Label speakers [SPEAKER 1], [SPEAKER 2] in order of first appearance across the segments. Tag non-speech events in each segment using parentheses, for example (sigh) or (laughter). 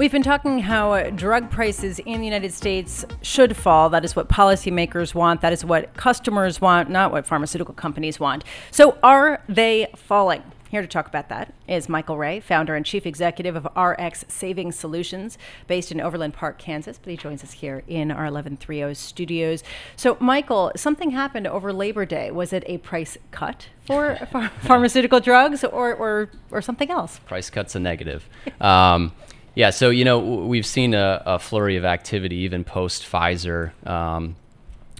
[SPEAKER 1] We've been talking how uh, drug prices in the United States should fall. That is what policymakers want. That is what customers want, not what pharmaceutical companies want. So, are they falling? Here to talk about that is Michael Rea, founder and chief executive of RX Savings Solutions, based in Overland Park, Kansas. But he joins us here in our 1130 studios. So, Michael, something happened over Labor Day. Was it a price cut for (laughs) pharmaceutical drugs or, or, or something else?
[SPEAKER 2] Price cut's a negative. Um, yeah, so you know we've seen a, a flurry of activity even post Pfizer. Um,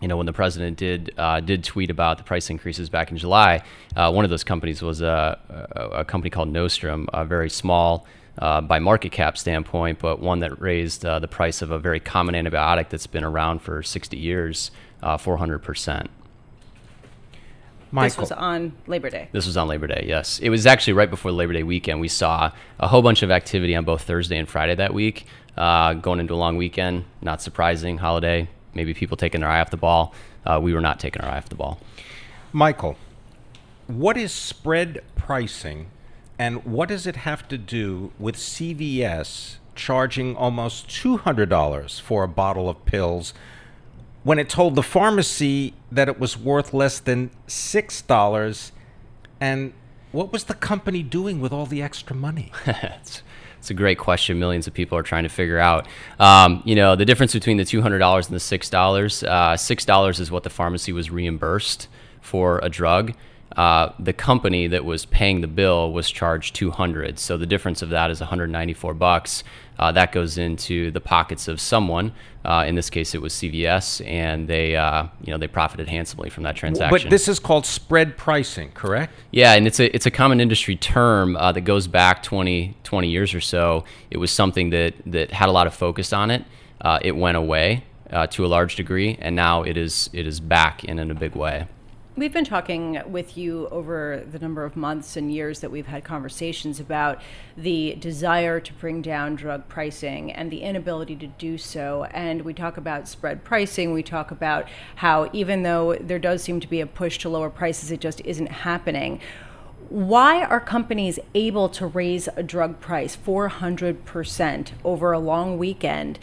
[SPEAKER 2] you know when the president did uh, did tweet about the price increases back in July, uh, one of those companies was a, a, a, company called Nostrum, a very small uh, by market cap standpoint, but one that raised uh, the price of a very common antibiotic that's been around for 60 years, uh, 400 percent.
[SPEAKER 1] Michael. This was on Labor Day.
[SPEAKER 2] This was on Labor Day, yes. It was actually right before Labor Day weekend. We saw a whole bunch of activity on both Thursday and Friday that week, uh, going into a long weekend. Not surprising, holiday. Maybe people taking their eye off the ball. Uh, we were not taking our eye off the ball.
[SPEAKER 3] Michael, what is spread pricing and what does it have to do with CVS charging almost $200 for a bottle of pills when it told the pharmacy that it was worth less than $6 and what was the company doing with all the extra money? (laughs)
[SPEAKER 2] It's, it's, a great question millions of people are trying to figure out. Um, you know the difference between the $200 and the $6 uh, $6 is what the pharmacy was reimbursed for a drug. Uh, the company that was paying the bill was charged 200 so the difference of that is 194 bucks uh, that goes into the pockets of someone. Uh, in this case it was CVS and they uh, you know they profited handsomely from that transaction
[SPEAKER 3] but this is called spread pricing correct?
[SPEAKER 2] Yeah and it's a it's a common industry term uh, that goes back 20 20 years or so. It was something that that had a lot of focus on it. Uh, it went away to a large degree and now it is it is back in, in a big way
[SPEAKER 1] We've been talking with you over the number of months and years that we've had conversations about the desire to bring down drug pricing and the inability to do so. And we talk about spread pricing. We talk about how, even though there does seem to be a push to lower prices, it just isn't happening. Why are companies able to raise a drug price 400% over a long weekend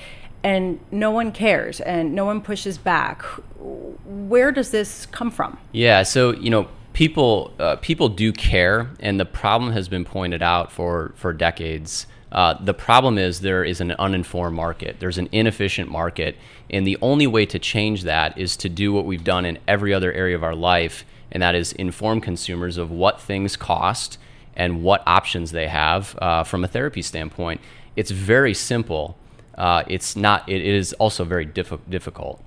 [SPEAKER 1] and no one cares and no one pushes back. Where does this come from?
[SPEAKER 2] Yeah, so you know, people uh, people do care, and the problem has been pointed out for for decades. Uh, the problem is there is an uninformed market. There's an inefficient market, and the only way to change that is to do what we've done in every other area of our life, and that is inform consumers of what things cost and what options they have uh, from a therapy standpoint. It's very simple uh, it's not. It is also very diff- difficult.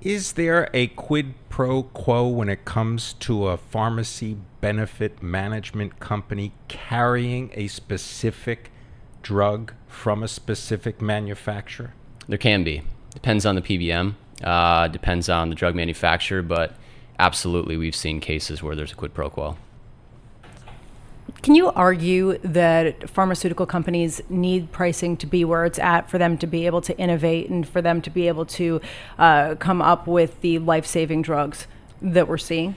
[SPEAKER 3] Is there a quid pro quo when it comes to a pharmacy benefit management company carrying a specific drug from a specific manufacturer?
[SPEAKER 2] There can be. Depends on the PBM. Uh, depends on the drug manufacturer, but absolutely, we've seen cases where there's a quid pro quo.
[SPEAKER 1] Can you argue that pharmaceutical companies need pricing to be where it's at for them to be able to innovate and for them to be able to uh, come up with the life saving drugs that we're seeing?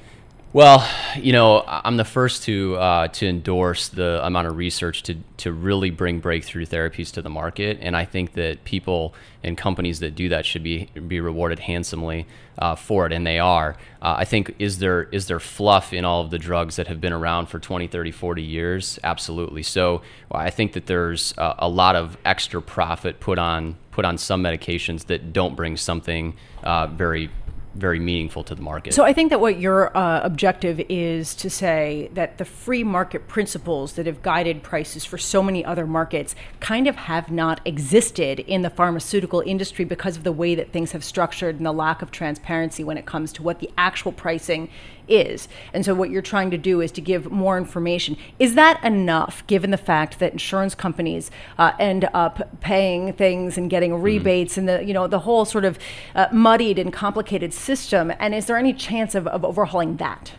[SPEAKER 2] Well, you know, I'm the first to uh, to endorse the amount of research to to really bring breakthrough therapies to the market, and I think that people and companies that do that should be be rewarded handsomely uh, for it, and they are. Uh, I think is there is there fluff in all of the drugs that have been around for 20, 30, 40 years? Absolutely. So well, I think that there's a, a, lot of extra profit put on put on some medications that don't bring something uh, very very meaningful to the market.
[SPEAKER 1] So I think that what your uh, objective is to say that the free market principles that have guided prices for so many other markets kind of have not existed in the pharmaceutical industry because of the way that things have structured and the lack of transparency when it comes to what the actual pricing is. And so what you're trying to do is to give more information. Is that enough given the fact that insurance companies uh, end up paying things and getting rebates mm. and the you know the whole sort of uh, muddied and complicated system and is there any chance of, of overhauling that?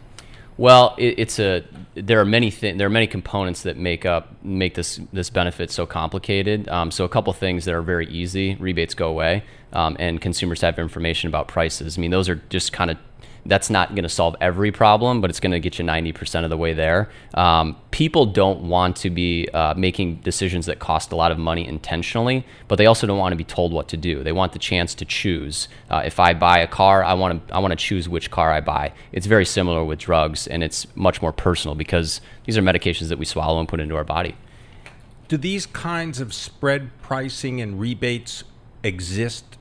[SPEAKER 2] Well, it, it's a there are many th- there are many components that make up make this this benefit so complicated. Um, so a couple things that are very easy: rebates go away, um, and consumers have information about prices. I mean, those are just kind of that's not going to solve every problem, but it's going to get you 90% of the way there. Um, people don't want to be uh, making decisions that cost a lot of money intentionally, but they also don't want to be told what to do. They want the chance to choose. Uh, if I buy a car, I want to I want to choose which car I buy. It's very similar with drugs, and it's much more personal because these are medications that we swallow and put into our body.
[SPEAKER 3] Do these kinds of spread pricing and rebates exist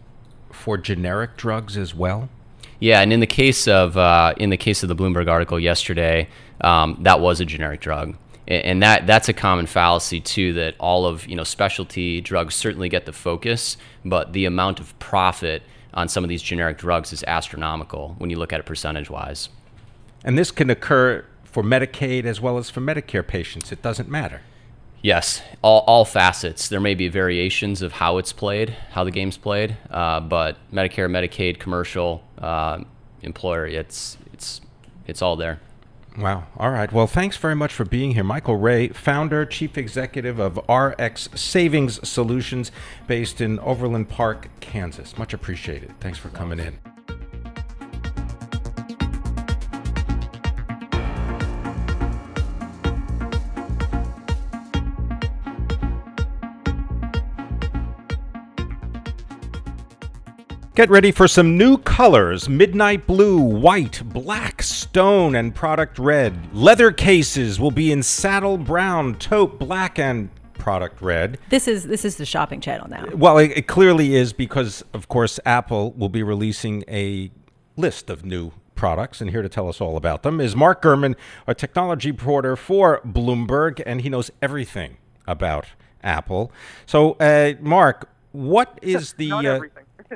[SPEAKER 3] for generic drugs as well?
[SPEAKER 2] Yeah, and in the case of uh, in the case of the Bloomberg article yesterday, um, that was a generic drug, and that that's a common fallacy too. That all of you know specialty drugs certainly get the focus, but the amount of profit on some of these generic drugs is astronomical when you look at it percentage wise.
[SPEAKER 3] And this can occur for Medicaid as well as for Medicare patients. It doesn't matter.
[SPEAKER 2] Yes, all, all facets. There may be variations of how it's played, how the game's played, uh, but Medicare, Medicaid, commercial, uh, employer, it's it's it's all there.
[SPEAKER 3] Wow. All right. Well, thanks very much for being here. Michael Rea, founder, chief executive of RX Savings Solutions, based in Overland Park, Kansas. Much appreciated. Thanks for coming in. Get ready for some new colors midnight blue, white, black, stone, and product red. Leather cases will be in saddle brown, taupe black, and product red.
[SPEAKER 1] This is this is the shopping channel now.
[SPEAKER 3] Well, it, it clearly is because, of course, Apple will be releasing a list of new products, and here to tell us all about them is Mark Gurman, a technology reporter for Bloomberg, and he knows everything about Apple. So, uh, Mark, what is the
[SPEAKER 4] uh,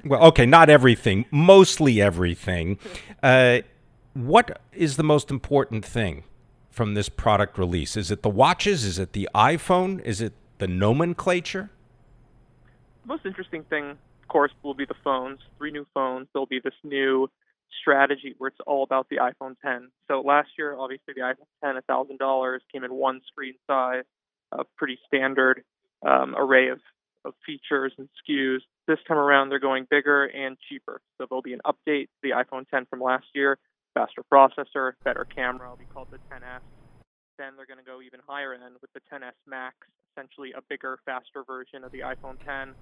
[SPEAKER 3] well, okay, not everything, mostly everything. Uh, what is the most important thing from this product release? Is it the watches? Is it the iPhone? Is it the nomenclature?
[SPEAKER 4] The most interesting thing, of course, will be the phones. Three new phones. There'll be this new strategy where it's all about the iPhone 10. So last year, obviously, the iPhone 10, $1,000, came in one screen size, a pretty standard um, array of, of features and SKUs. This time around, they're going bigger and cheaper. So there'll be an update to the iPhone 10 from last year, faster processor, better camera. It'll be called the 10s. Then they're going to go even higher end with the 10s Max, essentially a bigger, faster version of the iPhone 10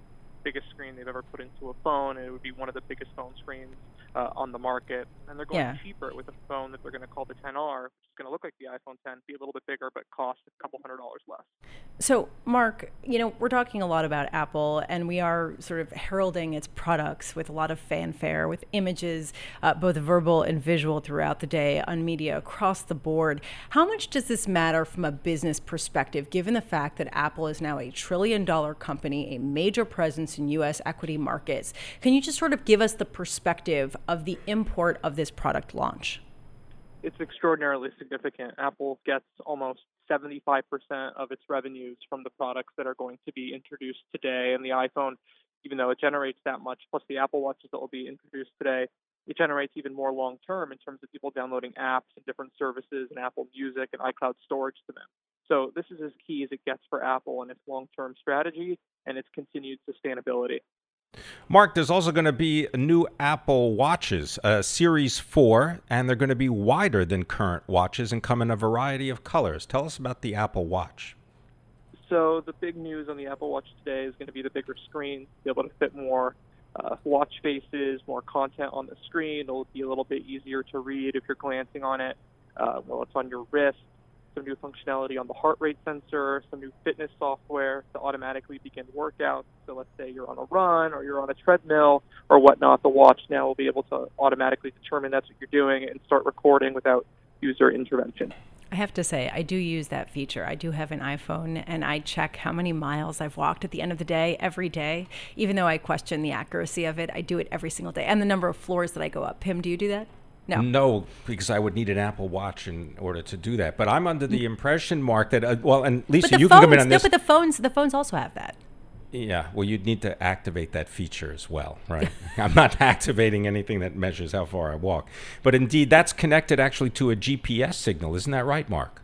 [SPEAKER 4] biggest screen they've ever put into a phone. And it would be one of the biggest phone screens uh, on the market. And they're going yeah. cheaper with a phone that they're going to call the 10R, which is going to look like the iPhone 10, be a little bit bigger, but cost a couple hundred dollars less.
[SPEAKER 1] So, Mark, you know, we're talking a lot about Apple, and we are sort of heralding its products with a lot of fanfare, with images, uh, both verbal and visual, throughout the day on media across the board. How much does this matter from a business perspective, given the fact that Apple is now a trillion dollar company, a major presence in U.S. equity markets? Can you just sort of give us the perspective of the import of this product launch?
[SPEAKER 4] It's extraordinarily significant. Apple gets almost 75% of its revenues from the products that are going to be introduced today. And the iPhone, even though it generates that much, plus the Apple Watches that will be introduced today, it generates even more long term in terms of people downloading apps and different services and Apple Music and iCloud storage to them. So this is as key as it gets for Apple and its long term strategy and its continued sustainability.
[SPEAKER 3] Mark, there's also going to be new Apple Watches, uh, Series 4, and they're going to be wider than current watches and come in a variety of colors. Tell us about the Apple Watch.
[SPEAKER 4] So, the big news on the Apple Watch today is going to be the bigger screen, be able to fit more uh, watch faces, more content on the screen. It'll be a little bit easier to read if you're glancing on it uh, while it's on your wrist. Some new functionality on the heart rate sensor, some new fitness software to automatically begin workouts. So let's say you're on a run or you're on a treadmill or whatnot, the watch now will be able to automatically determine that's what you're doing and start recording without user intervention.
[SPEAKER 1] I have to say, I do use that feature. I do have an iPhone and I check how many miles I've walked at the end of the day every day. Even though I question the accuracy of it, I do it every single day. And the number of floors that I go up. Pimm, do you do that? No.
[SPEAKER 3] No, because I would need an Apple Watch in order to do that. But I'm under the impression, Mark, that uh, well, and Lisa, you
[SPEAKER 1] phones,
[SPEAKER 3] can come in on this.
[SPEAKER 1] no, but the phones, the phones also have that.
[SPEAKER 3] Yeah, well, you'd need to activate that feature as well, right? (laughs) I'm not activating anything that measures how far I walk. But indeed, that's connected actually to a GPS signal. Isn't that right, Mark?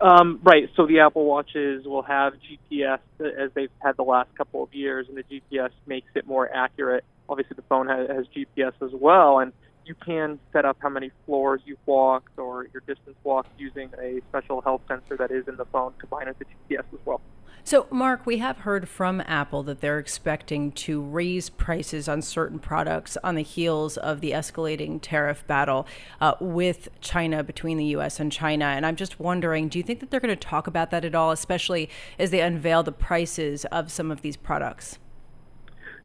[SPEAKER 4] Um, right. So the Apple Watches will have GPS as they've had the last couple of years, and the GPS makes it more accurate. Obviously, the phone has, has GPS as well, and you can set up how many floors you've walked or your distance walked using a special health sensor that is in the phone combined with the GPS as well.
[SPEAKER 1] So, Mark, we have heard from Apple that they're expecting to raise prices on certain products on the heels of the escalating tariff battle uh, with China between the U.S. and China. And I'm just wondering, do you think that they're going to talk about that at all, especially as they unveil the prices of some of these products?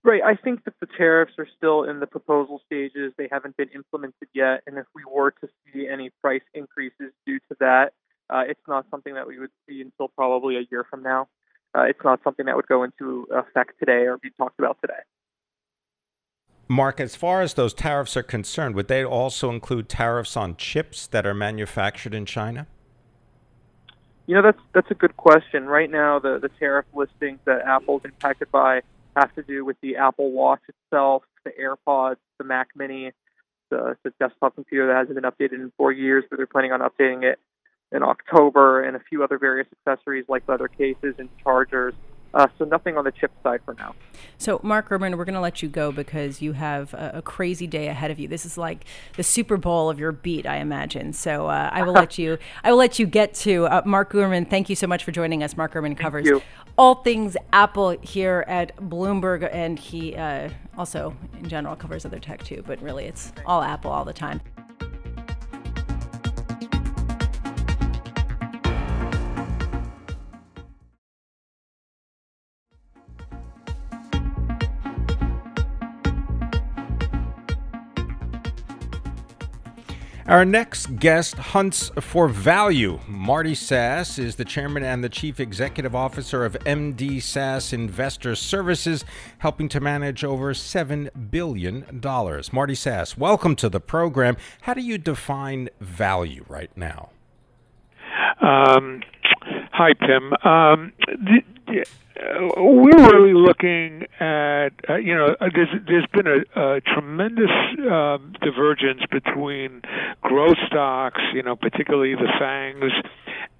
[SPEAKER 4] Right. I think that the tariffs are still in the proposal stages. They haven't been implemented yet. And if we were to see any price increases due to that, uh, it's not something that we would see until probably a year from now uh, it's not something that would go into effect today or be talked about today.
[SPEAKER 3] Mark, as far as those tariffs are concerned, would they also include tariffs on chips that are manufactured in China?
[SPEAKER 4] You know, that's that's a good question. Right now, the, the tariff listings that Apple's impacted by have to do with the Apple Watch itself, the AirPods, the Mac Mini, the, the desktop computer that hasn't been updated in four years, but they're planning on updating it in October, and a few other various accessories like leather cases and chargers. Uh, so nothing on the chip side for now.
[SPEAKER 1] So, Mark Gurman, we're going to let you go because you have a, a, crazy day ahead of you. This is like the Super Bowl of your beat, I imagine. So, uh, I will let you. I will let you get to uh, Mark Gurman. Thank you so much for joining us. Mark Gurman covers all things Apple here at Bloomberg, and he uh, also, in general, covers other tech too. But really, it's all Apple all the time.
[SPEAKER 3] Our next guest hunts for value. Marty Sass is the chairman and the chief executive officer of MD Sass Investor Services, helping to manage over $7 billion. Marty Sass, welcome to the program. How do you define value right now?
[SPEAKER 5] Um, hi, Pimm. Um, uh, we're really looking at uh, you know uh, there's there's been a, a tremendous um, divergence between growth stocks, you know, particularly the FANGs,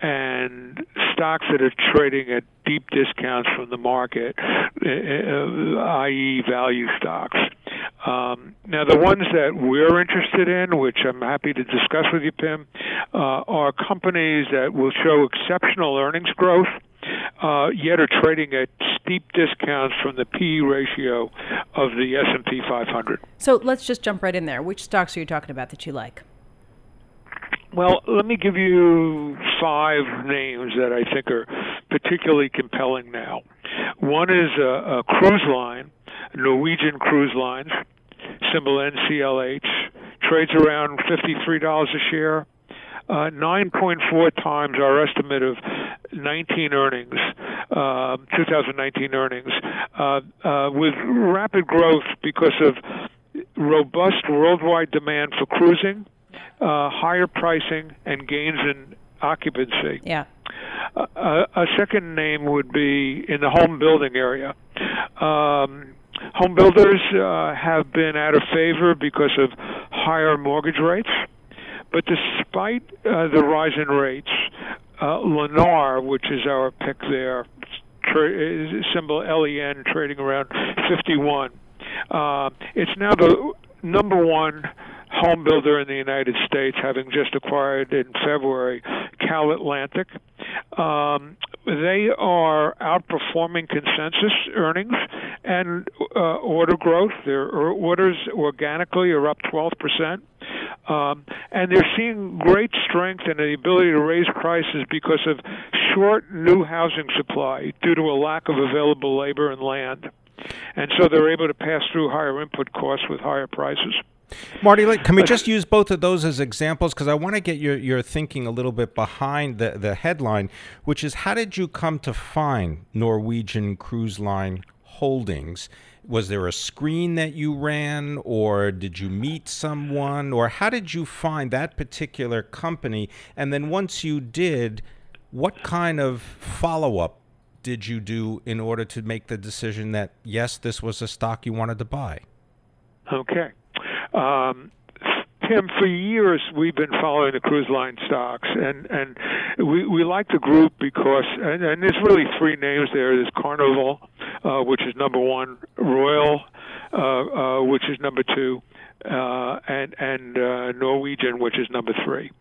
[SPEAKER 5] and stocks that are trading at deep discounts from the market, uh, uh i.e., value stocks. Um, now, the ones that we're interested in, which I'm happy to discuss with you, Pimm, uh, are companies that will show exceptional earnings growth uh, yet are trading at steep discounts from the PE ratio of the S&P 500.
[SPEAKER 1] So let's just jump right in there. Which stocks are you talking about that you like?
[SPEAKER 5] Well, let me give you five names that I think are particularly compelling now. One is a, a cruise line, Norwegian Cruise Lines, symbol NCLH, trades around $53 a share uh, 9.4 times our estimate of 19 earnings, uh, 2019 earnings, uh, uh, with rapid growth because of robust worldwide demand for cruising, uh, higher pricing, and gains in occupancy.
[SPEAKER 1] Yeah.
[SPEAKER 5] Uh, a second name would be in the home building area. Um, home builders uh, have been out of favor because of higher mortgage rates. But despite uh, the rise in rates, uh, Lennar, which is our pick there, tra- symbol LEN, trading around 51. Uh, it's now the number one home builder in the United States, having just acquired in February CalAtlantic. Um, they are outperforming consensus earnings and uh, order growth. Their orders organically are up 12%. Um, and they're seeing great strength and the ability to raise prices because of short new housing supply due to a lack of available labor and land. And so they're able to pass through higher input costs with higher prices.
[SPEAKER 3] Marty, can we just use both of those as examples? Because I want to get your, your thinking a little bit behind the, the headline, which is how did you come to find Norwegian Cruise Line Holdings? Was there a screen that you ran, or did you meet someone, or how did you find that particular company? And then once you did, what kind of follow up did you do in order to make the decision that yes, this was a stock you wanted to buy?
[SPEAKER 5] Okay. Um, Tim, for years we've been following the cruise line stocks, and and we we like the group because and, and there's really three names there. There's Carnival, uh, which is number one, Royal, uh, uh, which is number two, uh, and and uh, Norwegian, which is number three.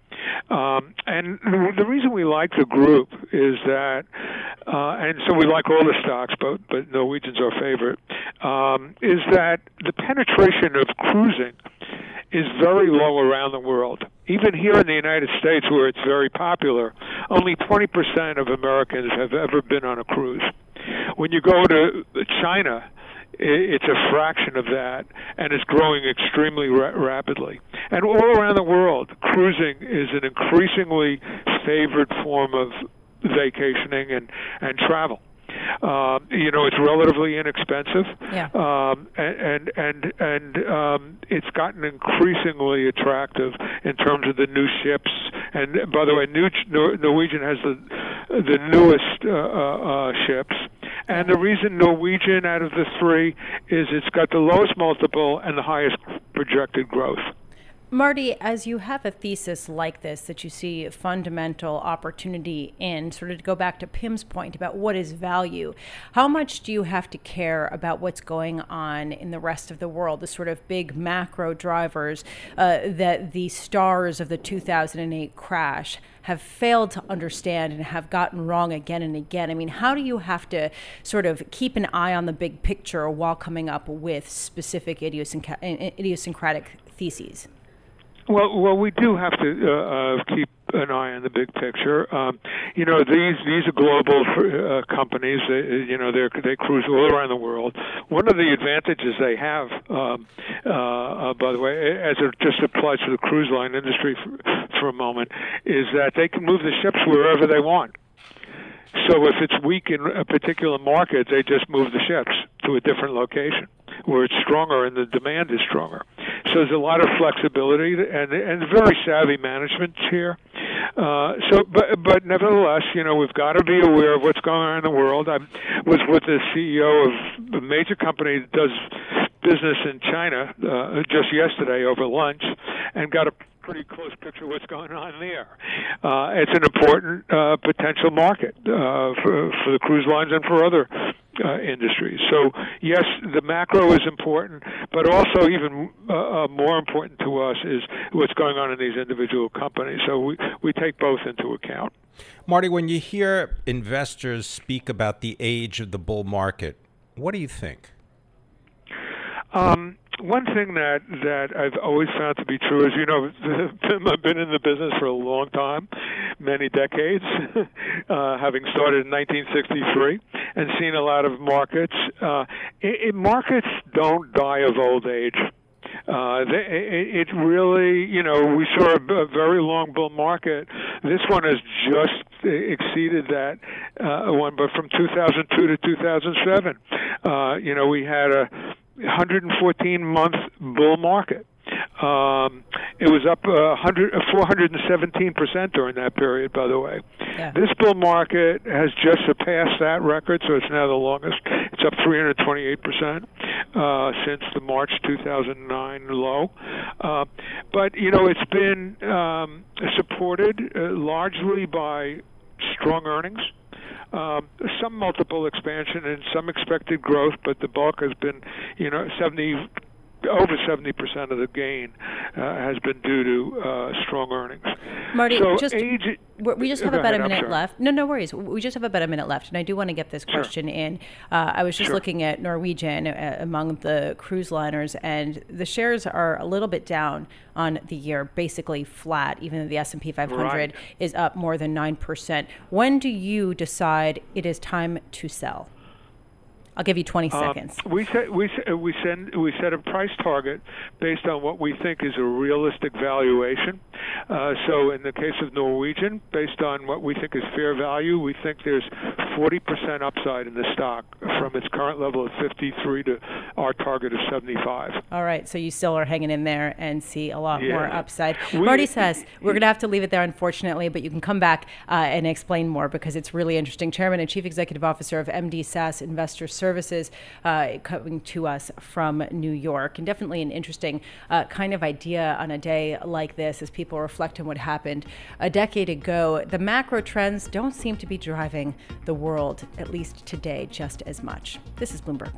[SPEAKER 5] Um, and the reason we like the group is that, uh, and so we like all the stocks, but but Norwegian's our favorite. Um, is that the penetration of cruising is very low around the world. Even here in the United States, where it's very popular, only 20% of Americans have ever been on a cruise. When you go to China, it's a fraction of that, and it's growing extremely ra- rapidly. And all around the world, cruising is an increasingly favored form of vacationing and, and travel. Um, you know, it's relatively inexpensive,
[SPEAKER 1] yeah.
[SPEAKER 5] um, and and and um, it's gotten increasingly attractive in terms of the new ships. And by the way, new, Norwegian has the the newest uh, uh, uh, ships. And the reason Norwegian out of the three is it's got the lowest multiple and the highest projected growth.
[SPEAKER 1] Marty, as you have a thesis like this that you see fundamental opportunity in, sort of to go back to Pimm's point about what is value, how much do you have to care about what's going on in the rest of the world, the sort of big macro drivers uh, that the stars of the 2008 crash have failed to understand and have gotten wrong again and again? I mean, how do you have to sort of keep an eye on the big picture while coming up with specific idiosyncratic theses?
[SPEAKER 5] Well, well, we do have to uh, uh, keep an eye on the big picture. Um, you know, these these are global uh, companies. They, you know, they they cruise all around the world. One of the advantages they have, um, uh, uh, by the way, as it just applies to the cruise line industry for, for a moment, is that they can move the ships wherever they want. So if it's weak in a particular market, they just move the ships to a different location where it's stronger and the demand is stronger. So there's a lot of flexibility and and very savvy management here. Uh, so, but but nevertheless, you know, we've got to be aware of what's going on in the world. I was with the CEO of a major company that does business in China uh, just yesterday over lunch, and got a pretty close picture of what's going on there. Uh, it's an important uh, potential market uh, for, for the cruise lines and for other uh, industries. So yes, the macro is important, but also even uh, uh, more important to us is what's going on in these individual companies. So we we take both into account.
[SPEAKER 3] Marty, when you hear investors speak about the age of the bull market, what do you think?
[SPEAKER 5] Um, one thing that that I've always found to be true is, you know, (laughs) I've been in the business for a long time, many decades, (laughs) uh, having started in 1963, and seen a lot of markets. Uh, it, it, markets don't die of old age. Uh, they, it, it really, you know, we saw a, a very long bull market. This one has just exceeded that uh, one, but from 2002 to 2007, uh, you know, we had a 114 month bull market. Um, it was up uh, 417 percent during that period. By the way, yeah. this bull market has just surpassed that record, so it's now the longest. It's up 328 percent uh, since the March 2009 low. Uh, but you know, it's been um, supported uh, largely by strong earnings. Um, some multiple expansion and some expected growth, but the bulk has been, you know, 70 over 70% of the gain uh, has been due to uh, strong earnings.
[SPEAKER 1] Marty,
[SPEAKER 5] so
[SPEAKER 1] just
[SPEAKER 5] age,
[SPEAKER 1] we just have about
[SPEAKER 5] ahead,
[SPEAKER 1] a minute left. No, no worries. We just have about a minute left, and I do want to get this question in. Uh, I was just
[SPEAKER 5] Sure.
[SPEAKER 1] looking at Norwegian uh, among the cruise liners, and the shares are a little bit down on the year, basically flat. Even though the S and P 500
[SPEAKER 5] Right.
[SPEAKER 1] is up more than nine percent. When do you decide it is time to sell? I'll give you 20
[SPEAKER 5] Um,
[SPEAKER 1] seconds.
[SPEAKER 5] we set we we send we set a price target based on what we think is a realistic valuation. Uh, so in the case of Norwegian, based on what we think is fair value, we think there's 40% upside in the stock from its current level of 53 to our target of 75.
[SPEAKER 1] All right, so you still are hanging in there and see a lot more upside.
[SPEAKER 5] We-
[SPEAKER 1] Marty says we're going to have to leave it there, unfortunately, but you can come back uh, and explain more because it's really interesting. Chairman and Chief Executive Officer of MD Sass Investor Services, uh, coming to us from New York, and definitely an interesting uh, kind of idea on a day like this as people reflect on what happened a decade ago. The macro trends don't seem to be driving the world, at least today, just as much. This is Bloomberg.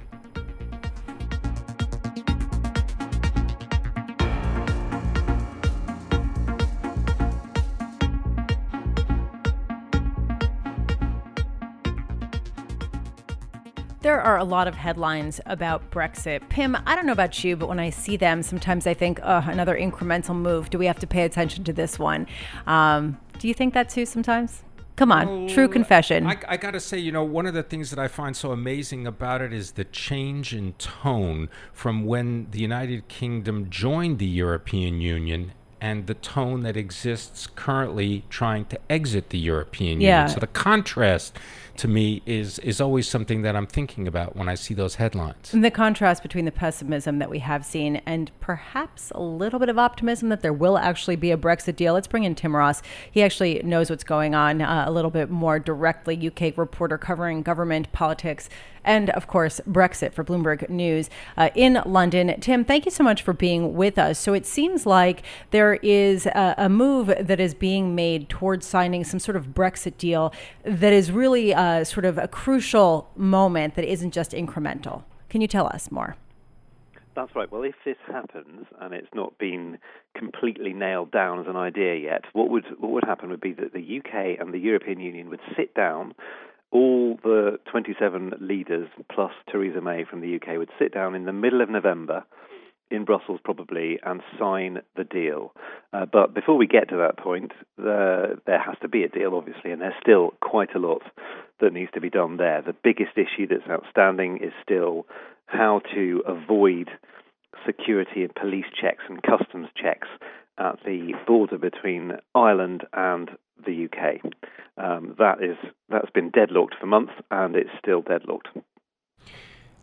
[SPEAKER 1] There are a lot of headlines about Brexit. Pimm, I don't know about you, but when I see them, sometimes I think, oh, another incremental move. Do we have to pay attention to this one? Um, do you think that too sometimes? Come on, true confession.
[SPEAKER 3] I, I got to say, you know, one of the things that I find so amazing about it is the change in tone from when the United Kingdom joined the European Union and the tone that exists currently trying to exit the European
[SPEAKER 1] Yeah.
[SPEAKER 3] Union. So the contrast to me is is always something that I'm thinking about when I see those headlines.
[SPEAKER 1] And the contrast between the pessimism that we have seen and perhaps a little bit of optimism that there will actually be a Brexit deal. Let's bring in Tim Ross. He actually knows what's going on uh, a little bit more directly. UK reporter covering government, politics, and of course, Brexit for Bloomberg News uh, in London. Tim, thank you so much for being with us. So it seems like there is a, a move that is being made towards signing some sort of Brexit deal that is really uh, sort of a crucial moment that isn't just incremental. Can you tell us more?
[SPEAKER 6] That's right. Well, if this happens and it's not been completely nailed down as an idea yet, what would what would happen would be that the UK and the European Union would sit down. All the 27 leaders plus Theresa May from the UK would sit down in the middle of November in Brussels probably and sign the deal. Uh, but before we get to that point, the, there has to be a deal, obviously, and there's still quite a lot that needs to be done there. The biggest issue that's outstanding is still how to avoid security and police checks and customs checks at the border between Ireland and the UK. Um, that is that's been deadlocked for months, and it's still deadlocked.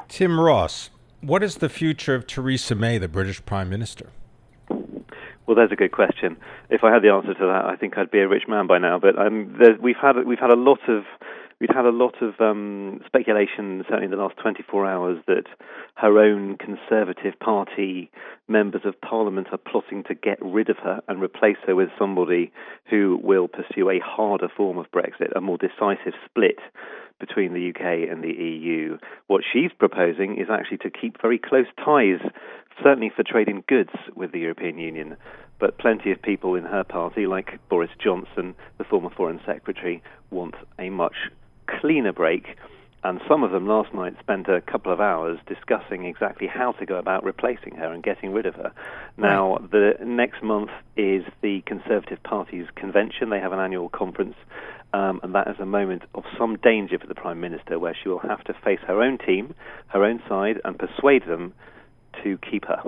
[SPEAKER 3] Tim Ross, what is the future of Theresa May, the British Prime Minister?
[SPEAKER 6] Well, there's a good question. If I had the answer to that, I think I'd be a rich man by now. But um, there, we've had we've had a lot of we've had a lot of um, speculation, certainly in the last 24 hours, that her own Conservative Party members of Parliament are plotting to get rid of her and replace her with somebody who will pursue a harder form of Brexit, a more decisive split between the UK and the EU. What she's proposing is actually to keep very close ties, certainly for trading goods with the European Union. But plenty of people in her party, like Boris Johnson, the former Foreign Secretary, want a much cleaner break. And some of them last night spent a couple of hours discussing exactly how to go about replacing her and getting rid of her. Now, the next month is the Conservative Party's convention. They have an annual conference, um, and that is a moment of some danger for the Prime Minister, where she will have to face her own team, her own side, and persuade them to keep her.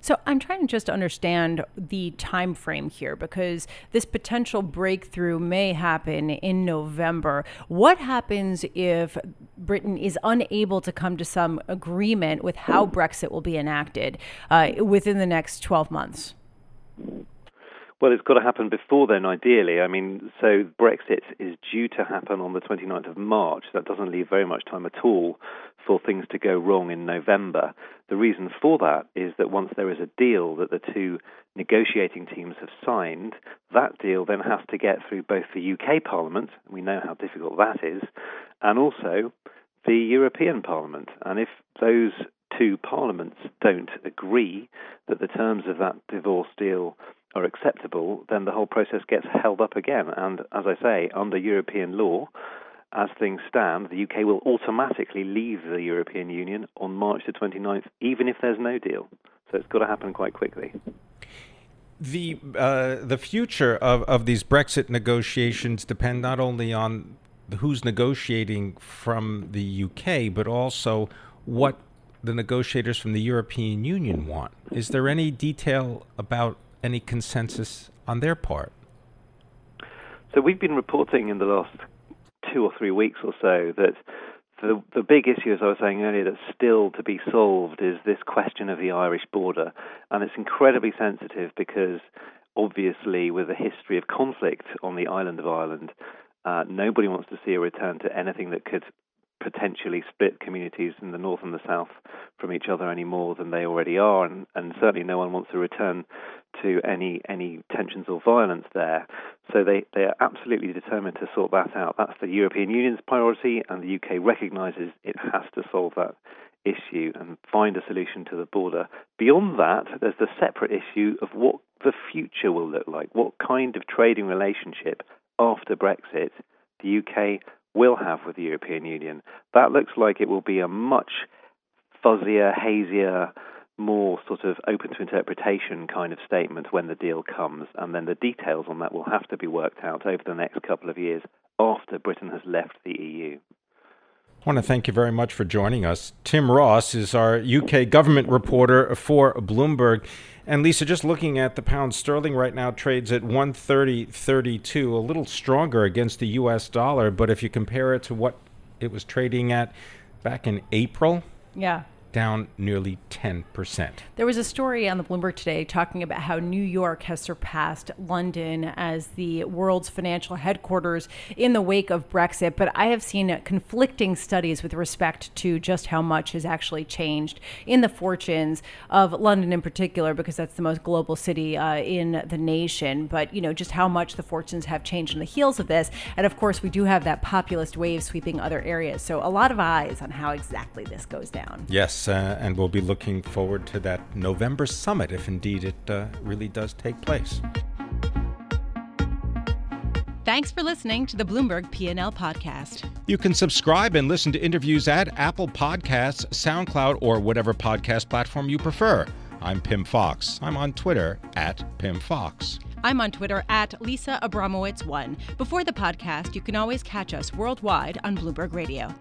[SPEAKER 1] So I'm trying to just understand the time frame here because this potential breakthrough may happen in November. What happens if Britain is unable to come to some agreement with how Brexit will be enacted uh, within the next 12 months?
[SPEAKER 6] Well, it's got to happen before then, ideally. I mean, so Brexit is due to happen on the 29th of March. That doesn't leave very much time at all for things to go wrong in November. The reason for that is that once there is a deal that the two negotiating teams have signed, that deal then has to get through both the UK Parliament, we know how difficult that is, and also the European Parliament. And if those two parliaments don't agree that the terms of that divorce deal are acceptable, then the whole process gets held up again. And as I say, under European law, as things stand, the UK will automatically leave the European Union on March the 29th, even if there's no deal. So it's got to happen quite quickly.
[SPEAKER 3] The uh, the future of, of these Brexit negotiations depend not only on who's negotiating from the UK, but also what the negotiators from the European Union want. Is there any detail about any consensus on their part?
[SPEAKER 6] So we've been reporting in the last two or three weeks or so that the the big issue, as I was saying earlier, that's still to be solved is this question of the Irish border, and it's incredibly sensitive because obviously, with a history of conflict on the island of Ireland, uh, nobody wants to see a return to anything that could potentially split communities in the north and the south from each other any more than they already are, and, and certainly no one wants to return to any any tensions or violence there. So they, they are absolutely determined to sort that out. That's the European Union's priority, and the UK recognises it has to solve that issue and find a solution to the border. Beyond that, there's the separate issue of what the future will look like. What kind of trading relationship after Brexit the UK will have with the European Union. That looks like it will be a much fuzzier, hazier, more sort of open to interpretation kind of statement when the deal comes, and then the details on that will have to be worked out over the next couple of years after Britain has left the EU.
[SPEAKER 3] I want to thank you very much for joining us. Tim Ross is our UK government reporter for Bloomberg. And Lisa, just looking at the pound sterling right now trades at 130.32, a little stronger against the US dollar, but if you compare it to what it was trading at back in April,
[SPEAKER 1] yeah,
[SPEAKER 3] down nearly 10%.
[SPEAKER 1] There was a story on the Bloomberg today talking about how New York has surpassed London as the world's financial headquarters in the wake of Brexit. But I have seen conflicting studies with respect to just how much has actually changed in the fortunes of London in particular, because that's the most global city uh, in the nation. But, you know, just how much the fortunes have changed on the heels of this. And of course, we do have that populist wave sweeping other areas. So a lot of eyes on how exactly this goes down.
[SPEAKER 3] Yes uh, and we'll be looking forward to that November summit if indeed it uh, really does take place.
[SPEAKER 1] Thanks for listening to the Bloomberg P&L podcast.
[SPEAKER 3] You can subscribe and listen to interviews at Apple Podcasts, SoundCloud, or whatever podcast platform you prefer. I'm Pimm Fox. I'm on Twitter at Pimm Fox.
[SPEAKER 1] I'm on Twitter at Lisa Abramowicz1. Before the podcast, you can always catch us worldwide on Bloomberg Radio.